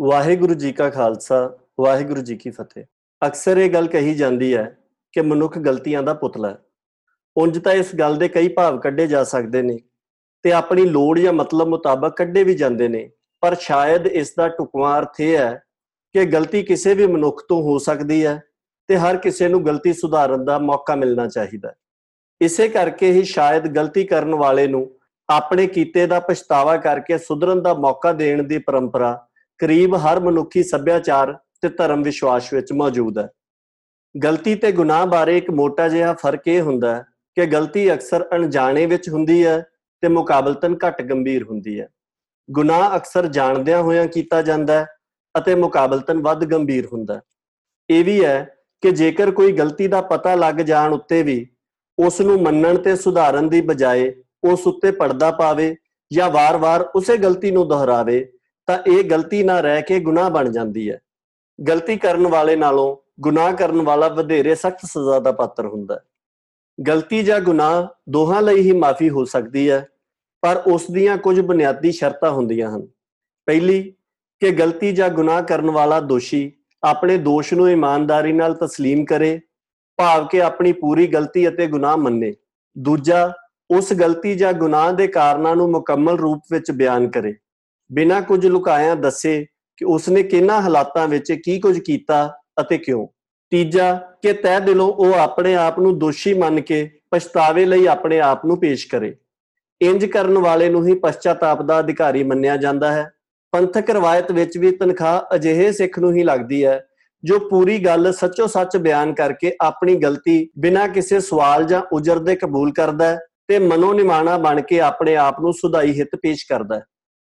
ਵਾਹਿਗੁਰੂ ਜੀ ਕਾ ਖਾਲਸਾ, ਵਾਹਿਗੁਰੂ ਜੀ ਕੀ ਫਤਿਹ। ਅਕਸਰ ਇਹ ਗੱਲ ਕਹੀ ਜਾਂਦੀ ਹੈ ਕਿ ਮਨੁੱਖ ਗਲਤੀਆਂ ਦਾ ਪੁਤਲਾ ਹੈ। ਉਂਝ ਤਾਂ ਇਸ ਗੱਲ ਦੇ ਕਈ ਭਾਵ ਕੱਢੇ ਜਾ ਸਕਦੇ ਨੇ ਤੇ ਆਪਣੀ ਲੋੜ ਜਾਂ ਮਤਲਬ ਮੁਤਾਬਕ ਕੱਢੇ ਵੀ ਜਾਂਦੇ ਨੇ। ਪਰ ਸ਼ਾਇਦ ਇਸ ਦਾ ਟੁਕਵਾਂ ਅਰਥ ਇਹ ਹੈ ਕਿ ਗਲਤੀ ਕਿਸੇ ਵੀ ਮਨੁੱਖ ਤੋਂ ਹੋ ਸਕਦੀ ਹੈ ਤੇ ਹਰ ਕਿਸੇ ਨੂੰ ਗਲਤੀ ਸੁਧਾਰਨ ਦਾ ਮੌਕਾ ਮਿਲਣਾ ਚਾਹੀਦਾ ਹੈ। ਇਸੇ ਕਰਕੇ ਹੀ ਸ਼ਾਇਦ ਗਲਤੀ ਕਰਨ ਵਾਲੇ ਨੂੰ ਆਪਣੇ ਕੀਤੇ ਦਾ ਪਛਤਾਵਾ ਕਰਕੇ ਸੁਧਰਨ ਦਾ ਮੌਕਾ ਦੇਣ ਦੀ ਪਰੰਪਰਾ ਕਰੀਬ ਹਰ ਮਨੁੱਖੀ ਸੱਭਿਆਚਾਰ ਤੇ ਧਰਮ ਵਿਸ਼ਵਾਸ ਵਿੱਚ ਮੌਜੂਦ ਹੈ। ਗਲਤੀ ਤੇ ਗੁਨਾਹ ਬਾਰੇ ਇੱਕ ਮੋਟਾ ਜਿਹਾ ਫ਼ਰਕ ਇਹ ਹੁੰਦਾ ਹੈ ਕਿ ਗਲਤੀ ਅਕਸਰ ਅਣਜਾਣੇ ਵਿੱਚ ਹੁੰਦੀ ਹੈ ਤੇ ਮੁਕਾਬਲਤਨ ਘੱਟ ਗੰਭੀਰ ਹੁੰਦੀ ਹੈ। ਗੁਨਾਹ ਅਕਸਰ ਜਾਣਦਿਆਂ ਹੋਇਆਂ ਕੀਤਾ ਜਾਂਦਾ ਹੈ ਅਤੇ ਮੁਕਾਬਲਤਨ ਵੱਧ ਗੰਭੀਰ ਹੁੰਦਾ ਹੈ। ਇਹ ਵੀ ਹੈ ਕਿ ਜੇਕਰ ਕੋਈ ਗਲਤੀ ਦਾ ਪਤਾ ਲੱਗ ਜਾਣ ਉੱਤੇ ਵੀ ਉਸ ਨੂੰ ਮੰਨਣ ਤੇ ਸੁਧਾਰਨ ਦੀ ਬਜਾਏ ਉਸ ਉੱਤੇ ਪਰਦਾ ਪਾਵੇ ਜਾਂ ਵਾਰ-ਵਾਰ ਉਸੇ ਗਲਤੀ ਨੂੰ ਦੁਹਰਾਵੇ ਤਾਂ ਇਹ ਗਲਤੀ ਨਾ ਰਹਿ ਕੇ ਗੁਨਾਹ ਬਣ ਜਾਂਦੀ ਹੈ ਗਲਤੀ ਕਰਨ ਵਾਲੇ ਨਾਲੋਂ ਗੁਨਾਹ ਕਰਨ ਵਾਲਾ ਵਧੇਰੇ ਸਖਤ ਸਜ਼ਾ ਦਾ ਪਾਤਰ ਹੁੰਦਾ ਹੈ ਗਲਤੀ ਜਾਂ ਗੁਨਾਹ ਦੋਹਾਂ ਲਈ ਹੀ ਮਾਫੀ ਹੋ ਸਕਦੀ ਹੈ ਪਰ ਉਸ ਦੀਆਂ ਕੁਝ ਬੁਨਿਆਦੀ ਸ਼ਰਤਾਂ ਹੁੰਦੀਆਂ ਹਨ ਪਹਿਲੀ ਕਿ ਗਲਤੀ ਜਾਂ ਗੁਨਾਹ ਕਰਨ ਵਾਲਾ ਦੋਸ਼ੀ ਆਪਣੇ ਦੋਸ਼ ਨੂੰ ਇਮਾਨਦਾਰੀ ਨਾਲ تسلیم ਕਰੇ ਭਾਵ ਕਿ ਆਪਣੀ ਪੂਰੀ ਗਲਤੀ ਅਤੇ ਗੁਨਾਹ ਮੰਨੇ ਦੂਜਾ ਉਸ ਗਲਤੀ ਜਾਂ ਗੁਨਾਹ ਦੇ ਕਾਰਨਾਂ ਨੂੰ ਮੁਕੰਮਲ ਰੂਪ ਵਿੱਚ ਬਿਆਨ ਕਰੇ ਬਿਨਾਂ ਕੁਝ ਲੁਕਾਇਆਂ ਦੱਸੇ ਕਿ ਉਸਨੇ ਕਿਹਨਾਂ ਹਾਲਾਤਾਂ ਵਿੱਚ ਕੀ ਕੁਝ ਕੀਤਾ ਅਤੇ ਕਿਉਂ। ਤੀਜਾ, ਕਿ ਤਹਿ ਦਿਲੋਂ ਉਹ ਆਪਣੇ ਆਪ ਨੂੰ ਦੋਸ਼ੀ ਮੰਨ ਕੇ ਪਛਤਾਵੇ ਲਈ ਆਪਣੇ ਆਪ ਨੂੰ ਪੇਸ਼ ਕਰੇ। ਇੰਜ ਕਰਨ ਵਾਲੇ ਨੂੰ ਹੀ ਪਛਤਾਤਾਪ ਦਾ ਅਧਿਕਾਰੀ ਮੰਨਿਆ ਜਾਂਦਾ ਹੈ। ਪੰਥਕ ਰਵਾਇਤ ਵਿੱਚ ਵੀ ਤਨਖਾਹ ਅਜਿਹੇ ਸਿੱਖ ਨੂੰ ਹੀ ਲੱਗਦੀ ਹੈ, ਜੋ ਪੂਰੀ ਗੱਲ ਸੱਚੋ ਸੱਚ ਬਿਆਨ ਕਰਕੇ ਆਪਣੀ ਗਲਤੀ ਬਿਨਾਂ ਕਿਸੇ ਸਵਾਲ ਜਾਂ ਉਜਰ ਦੇ ਕਬੂਲ ਕਰਦਾ ਹੈ ਤੇ ਮਨੋ ਨਿਮਾਣਾ ਬਣ ਕੇ ਆਪਣੇ ਆਪ ਨੂੰ ਸੁਧਾਈ ਹਿੱਤ ਪੇਸ਼ ਕਰਦਾ ਹੈ।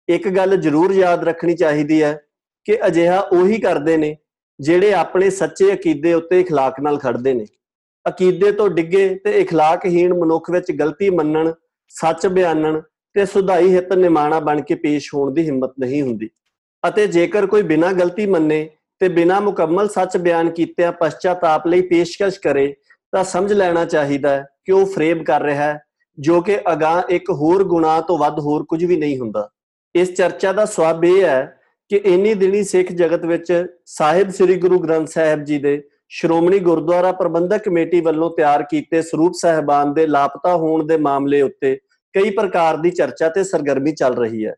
ਇੱਕ ਗੱਲ ਜ਼ਰੂਰ ਯਾਦ ਰੱਖਣੀ ਚਾਹੀਦੀ ਹੈ ਕਿ ਅਜਿਹਾ ਉਹੀ ਕਰਦੇ ਨੇ ਜਿਹੜੇ ਆਪਣੇ ਸੱਚੇ ਅਕੀਦੇ ਉੱਤੇ اخلاق ਨਾਲ ਖੜਦੇ ਨੇ। ਅਕੀਦੇ ਤੋਂ ਡਿੱਗੇ ਤੇ اخلاقਹੀਣ ਮਨੁੱਖ ਵਿੱਚ ਗਲਤੀ ਮੰਨਣ, ਸੱਚ ਬਿਆਨਣ ਤੇ ਸੁਧਾਈ ਹਿੱਤ ਨਿਮਾਣਾ ਬਣ ਕੇ ਪੇਸ਼ ਹੋਣ ਦੀ ਹਿੰਮਤ ਨਹੀਂ ਹੁੰਦੀ। ਅਤੇ ਜੇਕਰ ਕੋਈ ਬਿਨਾਂ ਗਲਤੀ ਮੰਨੇ ਤੇ ਬਿਨਾਂ ਮੁਕੰਮਲ ਸੱਚ ਬਿਆਨ ਕੀਤਿਆਂ ਪਛਤਾਤਾਪ ਲਈ ਪੇਸ਼ਕਸ਼ ਕਰੇ, ਤਾਂ ਸਮਝ ਲੈਣਾ ਚਾਹੀਦਾ ਹੈ ਕਿ ਉਹ ਫਰੇਬ ਕਰ ਰਿਹਾ ਹੈ, ਜੋ ਕਿ ਅਗਾਹ ਇੱਕ ਹੋਰ ਗੁਨਾਹ ਤੋਂ ਵੱਧ ਹੋਰ ਕੁਝ ਵੀ ਨਹੀਂ ਹੁੰਦਾ। ਇਸ ਚਰਚਾ ਦਾ ਸਵਾਬ ਇਹ ਹੈ ਕਿ ਇੰਨੀ ਦਿਨੀ ਸਿੱਖ ਜਗਤ ਵਿੱਚ ਸਾਹਿਬ ਸ੍ਰੀ ਗੁਰੂ ਗ੍ਰੰਥ ਸਾਹਿਬ ਜੀ ਦੇ ਸ਼੍ਰੋਮਣੀ ਗੁਰਦੁਆਰਾ ਪ੍ਰਬੰਧਕ ਕਮੇਟੀ ਵੱਲੋਂ ਤਿਆਰ ਕੀਤੇ ਸਰੂਪ ਸਹਿਬਾਨ ਦੇ ਲਾਪਤਾ ਹੋਣ ਦੇ ਮਾਮਲੇ ਉੱਤੇ ਕਈ ਪ੍ਰਕਾਰ ਦੀ ਚਰਚਾ ਤੇ ਸਰਗਰਮੀ ਚੱਲ ਰਹੀ ਹੈ।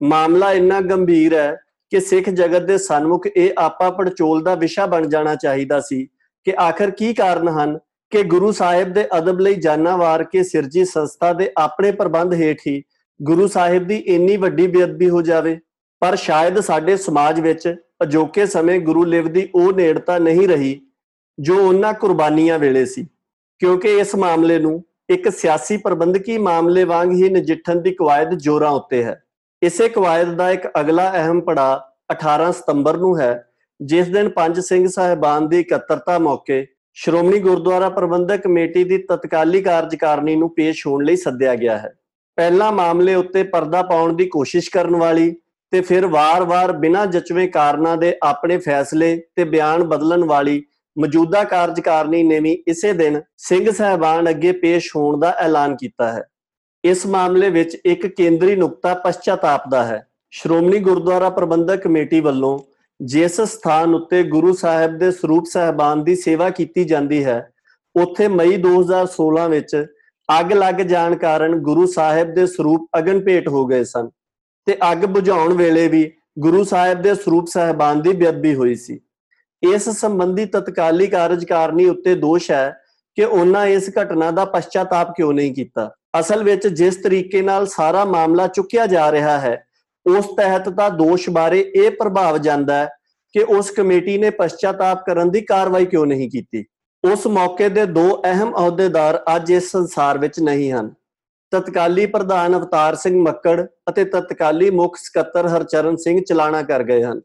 ਮਾਮਲਾ ਇੰਨਾ ਗੰਭੀਰ ਹੈ ਕਿ ਸਿੱਖ ਜਗਤ ਦੇ ਸਨਮੁਖ ਇਹ ਆਪਾ ਪੜਚੋਲ ਦਾ ਵਿਸ਼ਾ ਬਣ ਜਾਣਾ ਚਾਹੀਦਾ ਸੀ ਕਿ ਆਖਰ ਕੀ ਕਾਰਨ ਹਨ ਕਿ ਗੁਰੂ ਸਾਹਿਬ ਦੇ ਅਦਬ ਲਈ ਜਾਨਾਂ ਵਾਰ ਕੇ ਸਿਰਜੀ ਸੰਸਥਾ ਦੇ ਆਪਣੇ ਪ੍ਰਬੰਧ ਹੇਠ ਹੀ ਗੁਰੂ ਸਾਹਿਬ ਦੀ ਇੰਨੀ ਵੱਡੀ ਬੇਅਦਬੀ ਹੋ ਜਾਵੇ, ਪਰ ਸ਼ਾਇਦ ਸਾਡੇ ਸਮਾਜ ਵਿੱਚ ਅਜੋਕੇ ਸਮੇਂ ਗੁਰੂ ਲਿਵ ਦੀ ਉਹ ਨੇੜਤਾ ਨਹੀਂ ਰਹੀ ਜੋ ਉਹਨਾਂ ਕੁਰਬਾਨੀਆਂ ਵੇਲੇ ਸੀ। ਕਿਉਂਕਿ ਇਸ ਮਾਮਲੇ ਨੂੰ ਇੱਕ ਸਿਆਸੀ ਪ੍ਰਬੰਧਕੀ ਮਾਮਲੇ ਵਾਂਗ ਹੀ ਨਜਿੱਠਣ ਦੀ ਕਵਾਇਦ ਜੋਰਾਂ ਉੱਤੇ ਹੈ। ਇਸੇ ਕਵਾਇਦ ਦਾ ਇੱਕ ਅਗਲਾ ਅਹਿਮ ਪੜਾਅ 18 ਸਤੰਬਰ ਨੂੰ ਹੈ, ਜਿਸ ਦਿਨ ਪੰਜ ਸਿੰਘ ਸਾਹਿਬਾਨ ਦੀ ਇਕੱਤਰਤਾ ਮੌਕੇ ਸ਼੍ਰੋਮਣੀ ਗੁਰਦੁਆਰਾ ਪ੍ਰਬੰਧਕ ਕਮੇਟੀ ਦੀ ਤਤਕਾਲੀ ਕਾਰਜਕਾਰਨੀ ਨੂੰ ਪੇਸ਼ ਹੋਣ ਲਈ ਸੱਦਿਆ ਗਿਆ ਹੈ। ਪਹਿਲਾ ਮਾਮਲੇ ਉੱਤੇ ਪਰਦਾ ਪਾਉਣ ਦੀ ਕੋਸ਼ਿਸ਼ ਕਰਨ ਵਾਲੀ ਤੇ ਫਿਰ ਵਾਰ-ਵਾਰ ਬਿਨਾਂ ਜਚਵੇਂ ਕਾਰਨਾਂ ਦੇ ਆਪਣੇ ਫੈਸਲੇ ਤੇ ਬਿਆਨ ਬਦਲਣ ਵਾਲੀ ਮੌਜੂਦਾ ਕਾਰਜਕਾਰਨੀ ਨੇ ਵੀ ਇਸੇ ਦਿਨ ਸਿੰਘ ਸਹਿਬਾਨ ਅੱਗੇ ਪੇਸ਼ ਹੋਣ ਦਾ ਐਲਾਨ ਕੀਤਾ ਹੈ। ਇਸ ਮਾਮਲੇ ਵਿੱਚ ਇੱਕ ਕੇਂਦਰੀ ਨੁਕਤਾ ਪਛਤਾਤਾਪ ਦਾ ਹੈ। ਸ਼੍ਰੋਮਣੀ ਗੁਰਦੁਆਰਾ ਪ੍ਰਬੰਧਕ ਕਮੇਟੀ ਵੱਲੋਂ ਜਿਸ ਸਥਾਨ ਉੱਤੇ ਗੁਰੂ ਸਾਹਿਬ ਦੇ ਸਰੂਪ ਸਹਿਬਾਨ ਦੀ ਸੇਵਾ ਕੀਤੀ ਜਾਂਦੀ ਹੈ, ਉੱਥੇ ਮਈ 2016 ਵਿੱਚ ਅੱਗ ਲੱਗ ਜਾਣ ਕਾਰਨ ਗੁਰੂ ਸਾਹਿਬ ਦੇ ਸਰੂਪ ਅਗਨ ਭੇਟ ਹੋ ਗਏ ਸਨ ਤੇ ਅੱਗ ਬੁਝਾਉਣ ਵੇਲੇ ਵੀ ਗੁਰੂ ਸਾਹਿਬ ਦੇ ਸਰੂਪ ਸਹਿਬਾਨ ਦੀ ਬੇਅਦਬੀ ਹੋਈ ਸੀ। ਇਸ ਸੰਬੰਧੀ ਤਤਕਾਲੀ ਕਾਰਜਕਾਰਨੀ ਉੱਤੇ ਦੋਸ਼ ਹੈ ਕਿ ਉਹਨਾਂ ਇਸ ਘਟਨਾ ਦਾ ਪਛਤਾਤਾਪ ਕਿਉਂ ਨਹੀਂ ਕੀਤਾ। ਅਸਲ ਵਿੱਚ ਜਿਸ ਤਰੀਕੇ ਨਾਲ ਸਾਰਾ ਮਾਮਲਾ ਚੁੱਕਿਆ ਜਾ ਰਿਹਾ ਹੈ, ਉਸ ਤਹਿਤ ਤਾਂ ਦੋਸ਼ ਬਾਰੇ ਇਹ ਪ੍ਰਭਾਵ ਜਾਂਦਾ ਹੈ ਕਿ ਉਸ ਕਮੇਟੀ ਨੇ ਪਛਤਾਤਾਪ ਕਰਨ ਦੀ ਕਾਰਵਾਈ ਕਿਉਂ ਨਹੀਂ ਕੀਤੀ। ਉਸ ਮੌਕੇ ਦੇ ਦੋ ਅਹਿਮ ਅਹੁਦੇਦਾਰ ਅੱਜ ਇਸ ਸੰਸਾਰ ਵਿੱਚ ਨਹੀਂ ਹਨ। ਤਤਕਾਲੀ ਪ੍ਰਧਾਨ ਅਵਤਾਰ ਸਿੰਘ ਮੱਕੜ ਅਤੇ ਤਤਕਾਲੀ ਮੁੱਖ ਸਕੱਤਰ ਹਰਚਰਨ ਸਿੰਘ ਚਲਾਣਾ ਕਰ ਗਏ ਹਨ।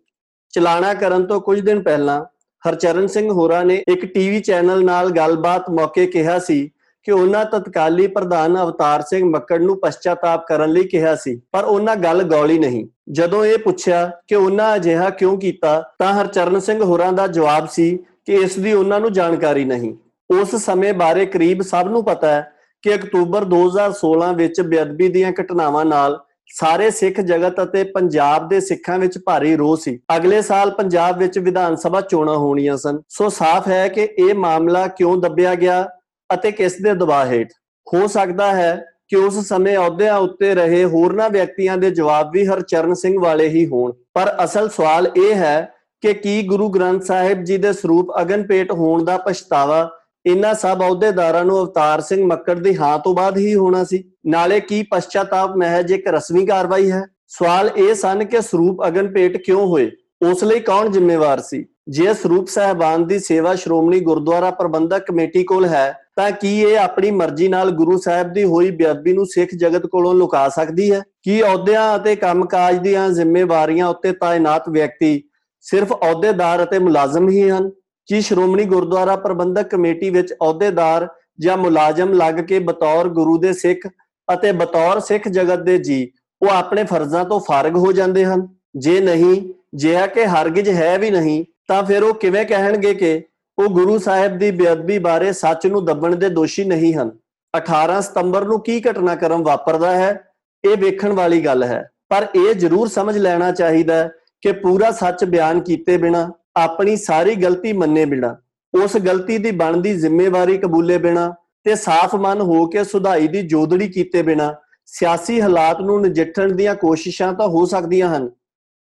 ਚਲਾਣਾ ਕਰਨ ਤੋਂ ਕੁਝ ਦਿਨ ਪਹਿਲਾਂ ਹਰਚਰਨ ਸਿੰਘ ਹੋਰਾ ਨੇ ਇੱਕ ਟੀਵੀ ਚੈਨਲ ਨਾਲ ਗੱਲਬਾਤ ਮੌਕੇ ਕਿਹਾ ਸੀ ਕਿ ਉਹਨਾਂ ਤਤਕਾਲੀ ਪ੍ਰਧਾਨ ਅਵਤਾਰ ਸਿੰਘ ਮੱਕੜ ਨੂੰ ਪਛਤਾਤਾਪ ਕਰਨ ਲਈ ਕਿਹਾ ਸੀ, ਪਰ ਉਹਨਾਂ ਗੱਲ ਗੌਲੀ ਨਹੀਂ। ਜਦੋਂ ਇਹ ਪੁੱਛਿਆ ਕਿ ਉਹਨਾਂ ਅਜਿਹਾ ਕਿਉਂ ਕੀਤਾ, ਤਾਂ ਹਰਚਰਨ ਸਿੰਘ ਹੋਰਾਂ ਦਾ ਜਵਾਬ ਸੀ ਕਿ ਇਸ ਦੀ ਉਹਨਾਂ ਨੂੰ ਜਾਣਕਾਰੀ ਨਹੀਂ। ਉਸ ਸਮੇਂ ਬਾਰੇ ਕਰੀਬ ਸਭ ਨੂੰ ਪਤਾ ਹੈ ਕਿ ਅਕਤੂਬਰ 2016 ਵਿੱਚ ਬੇਅਦਬੀ ਦੀਆਂ ਘਟਨਾਵਾਂ ਨਾਲ ਸਾਰੇ ਸਿੱਖ ਜਗਤ ਅਤੇ ਪੰਜਾਬ ਦੇ ਸਿੱਖਾਂ ਵਿੱਚ ਭਾਰੀ ਰੋਹ ਸੀ। ਅਗਲੇ ਸਾਲ ਪੰਜਾਬ ਵਿੱਚ ਵਿਧਾਨ ਸਭਾ ਚੋਣਾਂ ਹੋਣੀਆਂ ਸਨ। ਸੋ ਸਾਫ਼ ਹੈ ਕਿ ਇਹ ਮਾਮਲਾ ਕਿਉਂ ਦੱਬਿਆ ਗਿਆ ਅਤੇ ਕਿਸ ਦੇ ਦਬਾਅ ਹੇਠ। ਹੋ ਸਕਦਾ ਹੈ ਕਿ ਉਸ ਸਮੇਂ ਅਹੁਦਿਆਂ ਉੱਤੇ ਰਹੇ ਹੋਰਨਾਂ ਵਿਅਕਤੀਆਂ ਦੇ ਜਵਾਬ ਵੀ ਹਰਚਰਨ ਸਿੰਘ ਵਾਲੇ ਹੀ ਹੋਣ। ਪਰ ਅਸਲ ਸਵਾਲ ਇਹ ਹੈ ਕਿ ਕੀ ਗੁਰੂ ਗ੍ਰੰਥ ਸਾਹਿਬ ਜੀ ਦੇ ਸਰੂਪ ਅਗਨਪੇਟ ਹੋਣ ਦਾ ਪਛਤਾਵਾ ਇਨ੍ਹਾਂ ਸਭ ਅਹੁਦੇਦਾਰਾਂ ਨੂੰ ਅਵਤਾਰ ਸਿੰਘ ਮੱਕੜ ਦੀ ਹਾਂ ਤੋਂ ਬਾਅਦ ਹੀ ਹੋਣਾ ਸੀ? ਨਾਲੇ ਕੀ ਪਛਤਾਤਾਪ ਮਹਿਜ ਇੱਕ ਰਸਮੀ ਕਾਰਵਾਈ ਹੈ? ਸਵਾਲ ਇਹ ਸਨ ਕਿ ਸਰੂਪ ਅਗਨਪੇਟ ਕਿਉਂ ਹੋਏ? ਉਸ ਲਈ ਕੌਣ ਜ਼ਿੰਮੇਵਾਰ ਸੀ? ਜੇ ਸਰੂਪ ਸਾਹਿਬਾਨ ਦੀ ਸੇਵਾ ਸ਼੍ਰੋਮਣੀ ਗੁਰਦੁਆਰਾ ਪ੍ਰਬੰਧਕ ਕਮੇਟੀ ਕੋਲ ਹੈ, ਤਾਂ ਕੀ ਇਹ ਆਪਣੀ ਮਰਜ਼ੀ ਨਾਲ ਗੁਰੂ ਸਾਹਿਬ ਦੀ ਹੋਈ ਬੇਅਦਬੀ ਨੂੰ ਸਿੱਖ ਜਗਤ ਕੋਲੋਂ ਲੁਕਾ ਸਕਦੀ ਹੈ? ਕੀ ਅਹੁਦਿਆਂ ਅਤੇ ਕੰਮਕਾਜ ਦੀਆਂ ਜ਼ਿੰਮੇਵਾਰੀਆਂ ਉੱਤੇ ਤਾਇਨਾਤ ਵਿਅਕਤੀ ਸਿਰਫ ਅਹੁਦੇਦਾਰ ਅਤੇ ਮੁਲਾਜ਼ਮ ਹੀ ਹਨ। ਕੀ ਸ਼੍ਰੋਮਣੀ ਗੁਰਦੁਆਰਾ ਪ੍ਰਬੰਧਕ ਕਮੇਟੀ ਵਿੱਚ ਅਹੁਦੇਦਾਰ ਜਾਂ ਮੁਲਾਜ਼ਮ ਲੱਗ ਕੇ ਬਤੌਰ ਗੁਰੂ ਦੇ ਸਿੱਖ ਅਤੇ ਬਤੌਰ ਸਿੱਖ ਜਗਤ ਦੇ ਜੀ, ਉਹ ਆਪਣੇ ਫਰਜ਼ਾਂ ਤੋਂ ਫਾਰਗ ਹੋ ਜਾਂਦੇ ਹਨ? ਜੇ ਨਹੀਂ ਜਿਹਾ ਕਿ ਹਰਗਿਜ਼ ਹੈ ਵੀ ਨਹੀਂ, ਤਾਂ ਫਿਰ ਉਹ ਕਿਵੇਂ ਕਹਿਣਗੇ ਕਿ ਉਹ ਗੁਰੂ ਸਾਹਿਬ ਦੀ ਬੇਅਦਬੀ ਬਾਰੇ ਸੱਚ ਨੂੰ ਦੱਬਣ ਦੇ ਦੋਸ਼ੀ ਨਹੀਂ ਹਨ? 18 ਸਤੰਬਰ ਨੂੰ ਕੀ ਘਟਨਾਕ੍ਰਮ ਵਾਪਰਦਾ ਹੈ? ਇਹ ਵੇਖਣ ਵਾਲੀ ਗੱਲ ਹੈ। ਪਰ ਇਹ ਜ਼ਰੂਰ ਸਮਝ ਲੈਣਾ ਚਾਹੀਦਾ ਹੈ ਕਿ ਪੂਰਾ ਸੱਚ ਬਿਆਨ ਕੀਤੇ ਬਿਨਾ, ਆਪਣੀ ਸਾਰੀ ਗਲਤੀ ਮੰਨੇ ਬਿਨਾ, ਉਸ ਗਲਤੀ ਦੀ ਬਣਦੀ ਜ਼ਿੰਮੇਵਾਰੀ ਕਬੂਲੇ ਬਿਨਾ ਤੇ ਸਾਫ਼ ਮਨ ਹੋ ਕੇ ਸੁਧਾਈ ਦੀ ਜੋਦੜੀ ਕੀਤੇ ਬਿਨਾ, ਸਿਆਸੀ ਹਾਲਾਤ ਨੂੰ ਨਜਿੱਠਣ ਦੀਆਂ ਕੋਸ਼ਿਸ਼ਾਂ ਤਾਂ ਹੋ ਸਕਦੀਆਂ ਹਨ,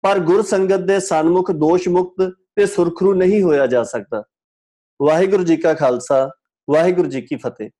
ਪਰ ਗੁਰ ਸੰਗਤ ਦੇ ਸਨਮੁਖ ਦੋਸ਼ ਮੁਕਤ ਤੇ ਸੁਰਖਰੂ ਨਹੀਂ ਹੋਇਆ ਜਾ ਸਕਦਾ। ਵਾਹਿਗੁਰੂ ਜੀ ਕਾ ਖਾਲਸਾ, ਵਾਹਿਗੁਰੂ ਜੀ ਕੀ ਫਤਿਹ।